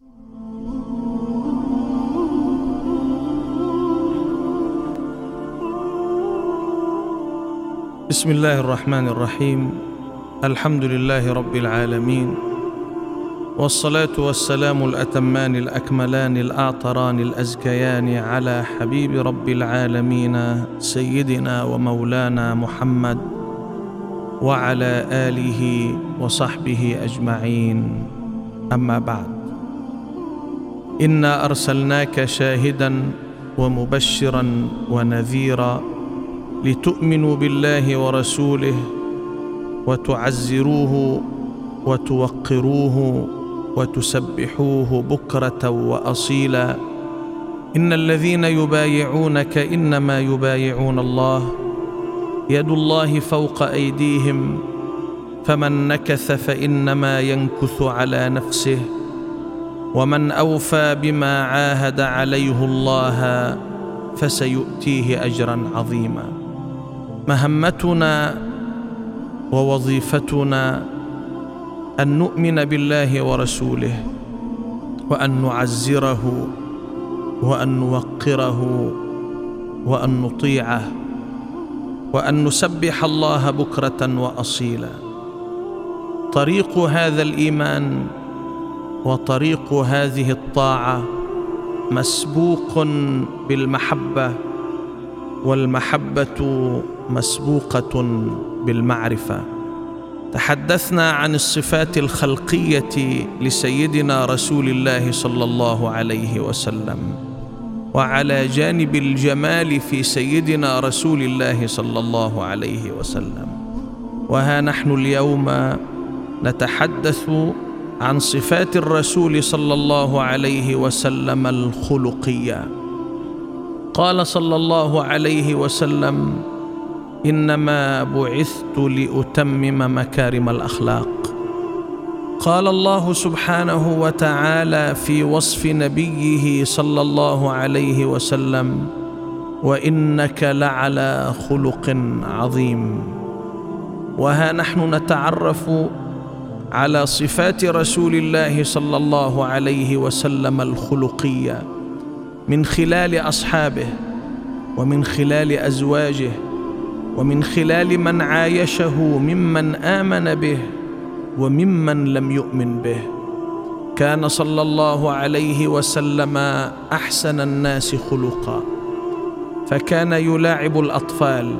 بسم الله الرحمن الرحيم الحمد لله رب العالمين والصلاه والسلام الاتمان الاكملان الاعطران الازكيان على حبيب رب العالمين سيدنا ومولانا محمد وعلى اله وصحبه اجمعين اما بعد إنا أرسلناك شاهدا ومبشرا ونذيرا لتؤمنوا بالله ورسوله وتعزروه وتوقروه وتسبحوه بكرة وأصيلا. إن الذين يبايعونك إنما يبايعون الله. يد الله فوق أيديهم. فمن نكث فإنما ينكث على نفسه. ومن أوفى بما عاهد عليه الله فسيؤتيه أجرا عظيما. مهمتنا ووظيفتنا أن نؤمن بالله ورسوله وأن نعزره وأن نوقره وأن نطيعه وأن نسبح الله بكرة وأصيلا. طريق هذا الإيمان وطريق هذه الطاعة مسبوق بالمحبة والمحبة مسبوقة بالمعرفة. تحدثنا عن الصفات الخلقية لسيدنا رسول الله صلى الله عليه وسلم وعلى جانب الجمال في سيدنا رسول الله صلى الله عليه وسلم. وها نحن اليوم نتحدث عن صفات الرسول صلى الله عليه وسلم الخلقية. قال صلى الله عليه وسلم إنما بعثت لأتمم مكارم الأخلاق. قال الله سبحانه وتعالى في وصف نبيه صلى الله عليه وسلم وإنك لعلى خلق عظيم. وها نحن نتعرف على صفات رسول الله صلى الله عليه وسلم الخلقية من خلال أصحابه ومن خلال أزواجه ومن خلال من عايشه ممن آمن به وممن لم يؤمن به. كان صلى الله عليه وسلم أحسن الناس خلقا. فكان يلاعب الأطفال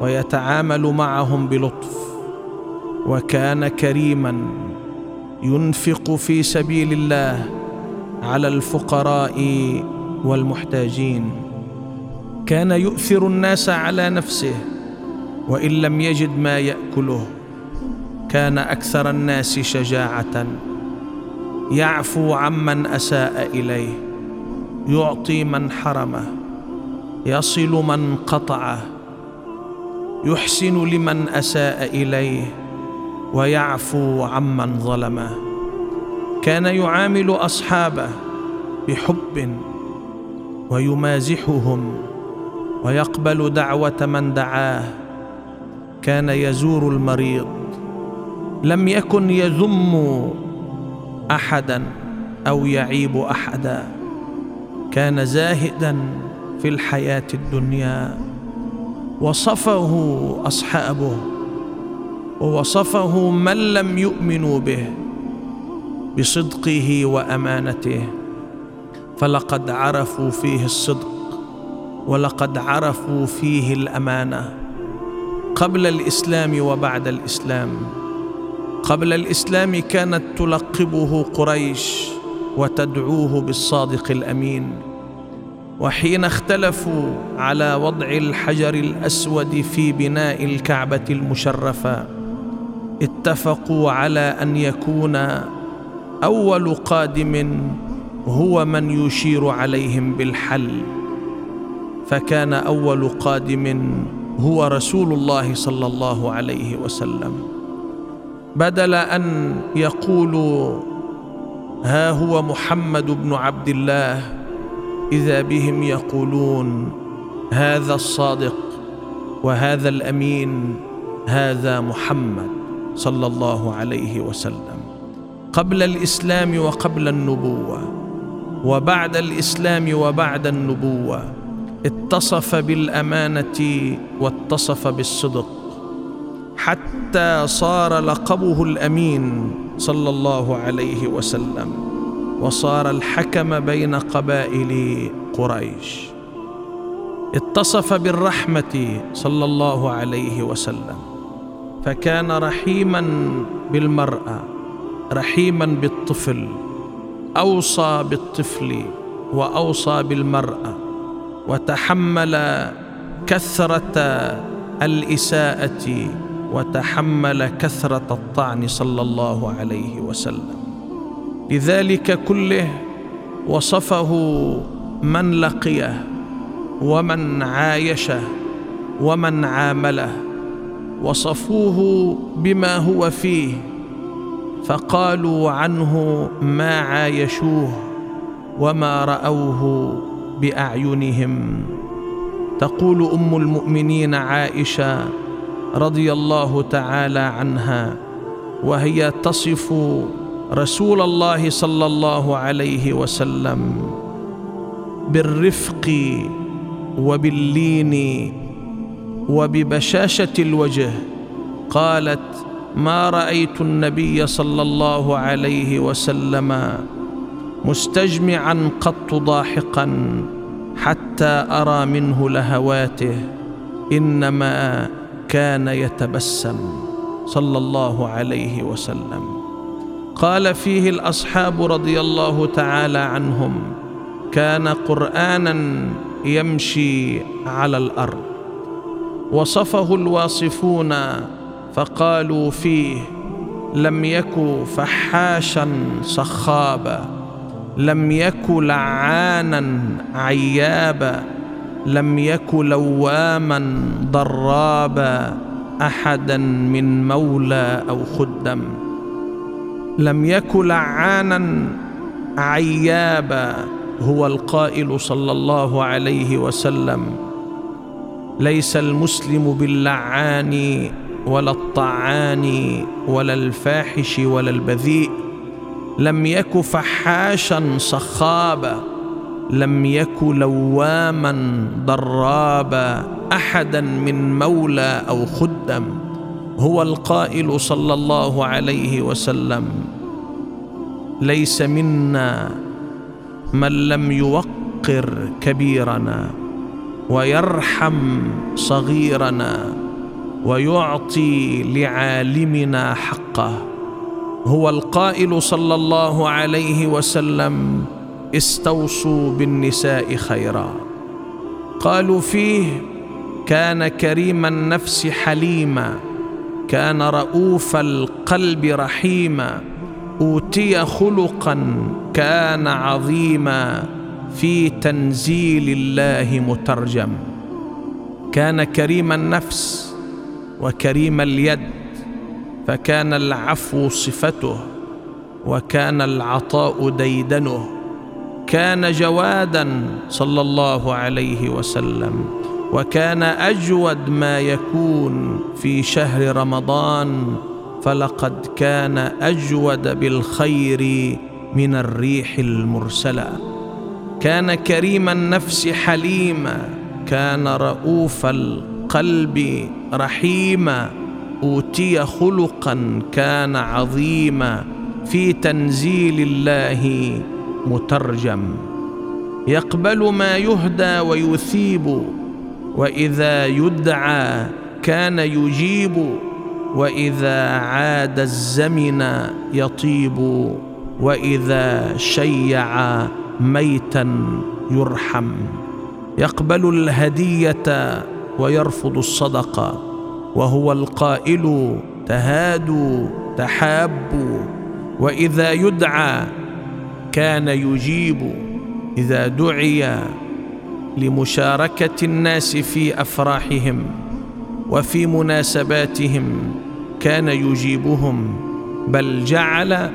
ويتعامل معهم بلطف. وكان كريما ينفق في سبيل الله على الفقراء والمحتاجين. كان يؤثر الناس على نفسه وإن لم يجد ما يأكله كان أكثر الناس شجاعة. يعفو عمن أساء إليه يعطي من حرمه يصل من قطعه يحسن لمن أساء إليه. ويعفو عمن ظلمه كان يعامل أصحابه بحب ويمازحهم ويقبل دعوة من دعاه. كان يزور المريض. لم يكن يذم أحدا أو يعيب أحدا. كان زاهدا في الحياة الدنيا. وصفه أصحابه. ووصفه من لم يؤمنوا به بصدقه وأمانته. فلقد عرفوا فيه الصدق ولقد عرفوا فيه الأمانة قبل الإسلام وبعد الإسلام. قبل الإسلام كانت تلقبه قريش وتدعوه بالصادق الأمين. وحين اختلفوا على وضع الحجر الأسود في بناء الكعبة المشرفة اتفقوا على أن يكون أول قادم هو من يشير عليهم بالحل. فكان أول قادم هو رسول الله صلى الله عليه وسلم. بدل أن يقولوا ها هو محمد بن عبد الله إذا بهم يقولون هذا الصادق وهذا الأمين هذا محمد. صلى الله عليه وسلم قبل الإسلام وقبل النبوة وبعد الإسلام وبعد النبوة اتصف بالأمانة واتصف بالصدق حتى صار لقبه الأمين صلى الله عليه وسلم وصار الحكم بين قبائل قريش. اتصف بالرحمة صلى الله عليه وسلم. فكان رحيما بالمرأة رحيما بالطفل أوصى بالطفل وأوصى بالمرأة وتحمل كثرة الإساءة وتحمل كثرة الطعن صلى الله عليه وسلم. لذلك كله وصفه من لقيه ومن عايشه ومن عامله. وصفوه بما هو فيه فقالوا عنه ما عايشوه وما رأوه بأعينهم. تقول أم المؤمنين عائشة رضي الله تعالى عنها وهي تصف رسول الله صلى الله عليه وسلم بالرفق وباللين وببشاشة الوجه قالت ما رأيت النبي صلى الله عليه وسلم مستجمعا قط ضاحكا حتى أرى منه لهواته إنما كان يتبسم. صلى الله عليه وسلم. قال فيه الأصحاب رضي الله تعالى عنهم كان قرانا يمشي على الأرض. وصفه الواصفون فقالوا فيه لم يك فحاشا صخابا لم يك لعانا عيابا لم يك لواما ضرابا أحدا من مولى أو خدم. لم يك لعانا عيابا هو القائل صلى الله عليه وسلم. ليس المسلم باللعان ولا الطعان ولا الفاحش ولا البذيء. لم يك فحاشا صخابا لم يك لواما ضرابا أحدا من مولى أو خدم. هو القائل صلى الله عليه وسلم ليس منا من لم يوقر كبيرنا. ويرحم صغيرنا ويعطي لعالمنا حقه. هو القائل صلى الله عليه وسلم استوصوا بالنساء خيرا. قالوا فيه كان كريم النفس حليما كان رؤوف القلب رحيما أوتي خلقا كان عظيما. في تنزيل الله مترجم. كان كريم النفس وكريم اليد فكان العفو صفته وكان العطاء ديدنه. كان جوادا صلى الله عليه وسلم وكان أجود ما يكون في شهر رمضان. فلقد كان أجود بالخير من الريح المرسلة. كان كريم النفس حليما كان رؤوف القلب رحيما أوتي خلقا كان عظيما في تنزيل الله مترجم. يقبل ما يهدى ويثيب وإذا يدعى كان يجيب وإذا عاد الزمن يطيب وإذا شيع ميتا يرحم يقبل الهدية ويرفض الصدقه وهو القائل تهادوا تحابوا وإذا يدعى كان يجيب إذا دعي لمشاركة الناس في أفراحهم وفي مناسباتهم كان يجيبهم بل جعل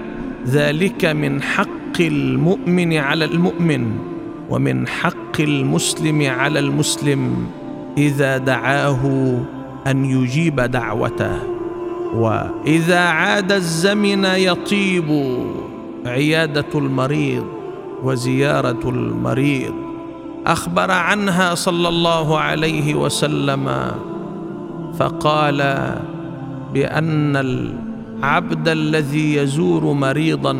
ذلك من حق المؤمن على المؤمن ومن حق المسلم على المسلم إذا دعاه أن يجيب دعوته. وإذا عاد الزمن يطيب عيادة المريض وزيارة المريض. أخبر عنها صلى الله عليه وسلم فقال بأن العبد الذي يزور مريضا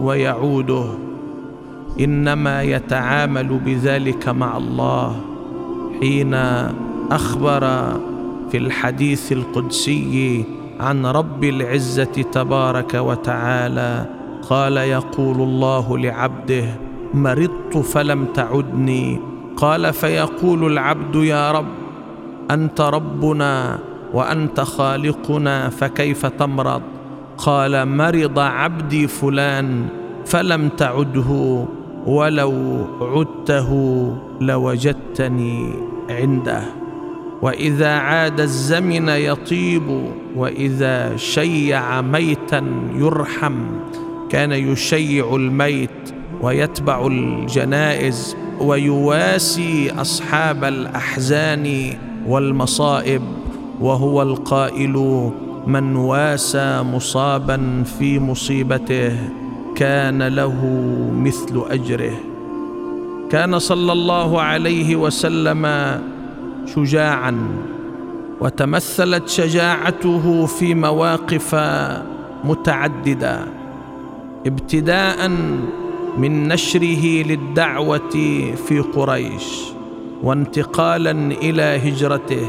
ويعوده. إنما يتعامل بذلك مع الله حين أخبر في الحديث القدسي عن رب العزة تبارك وتعالى. قال يقول الله لعبده مرضت فلم تعدني. قال فيقول العبد يا رب أنت ربنا وأنت خالقنا فكيف تمرض؟ قال مرض عبدي فلان فلم تعده ولو عدته لوجدتني عنده. وإذا عاد الزمن يطيب وإذا شيع ميتا يرحم كان يشيع الميت ويتبع الجنائز ويواسي أصحاب الأحزان والمصائب وهو القائل من واسى مصابا في مصيبته كان له مثل أجره. كان صلى الله عليه وسلم شجاعا وتمثلت شجاعته في مواقف متعددة ابتداء من نشره للدعوة في قريش وانتقالا إلى هجرته.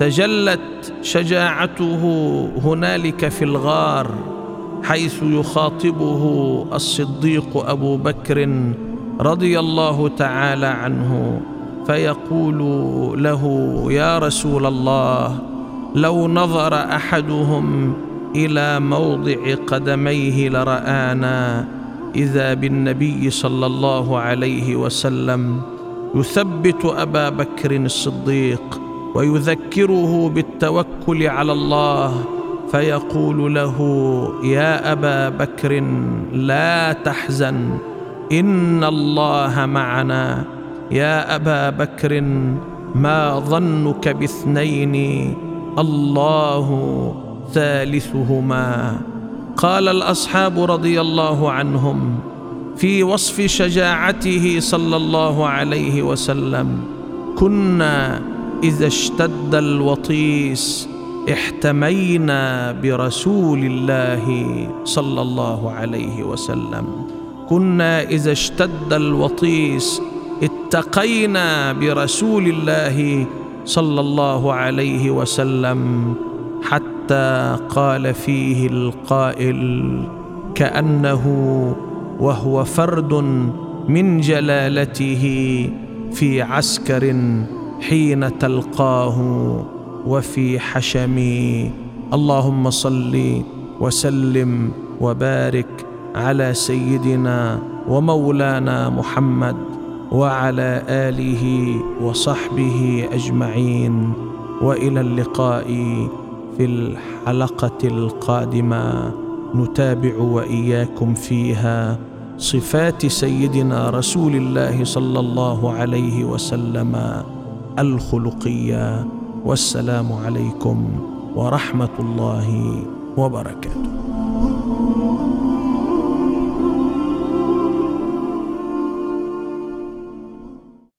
تجلت شجاعته هنالك في الغار حيث يخاطبه الصديق أبو بكر رضي الله تعالى عنه فيقول له يا رسول الله لو نظر أحدهم إلى موضع قدميه لرآنا إذا بالنبي صلى الله عليه وسلم يثبت أبا بكر الصديق ويذكره بالتوكل على الله فيقول له يا أبا بكر لا تحزن إن الله معنا. يا أبا بكر ما ظنك باثنين الله ثالثهما. قال الأصحاب رضي الله عنهم في وصف شجاعته صلى الله عليه وسلم كنا إذا اشتد الوطيس احتمينا برسول الله صلى الله عليه وسلم. كنا إذا اشتد الوطيس اتقينا برسول الله صلى الله عليه وسلم. حتى قال فيه القائل كأنه وهو فرد من جلالته في عسكر حين تلقاه وفي حشمي اللهم صل وسلم وبارك على سيدنا ومولانا محمد وعلى آله وصحبه أجمعين. وإلى اللقاء في الحلقة القادمة. نتابع وإياكم فيها. صفات سيدنا رسول الله صلى الله عليه وسلم. الخلقية. والسلام عليكم ورحمة الله وبركاته.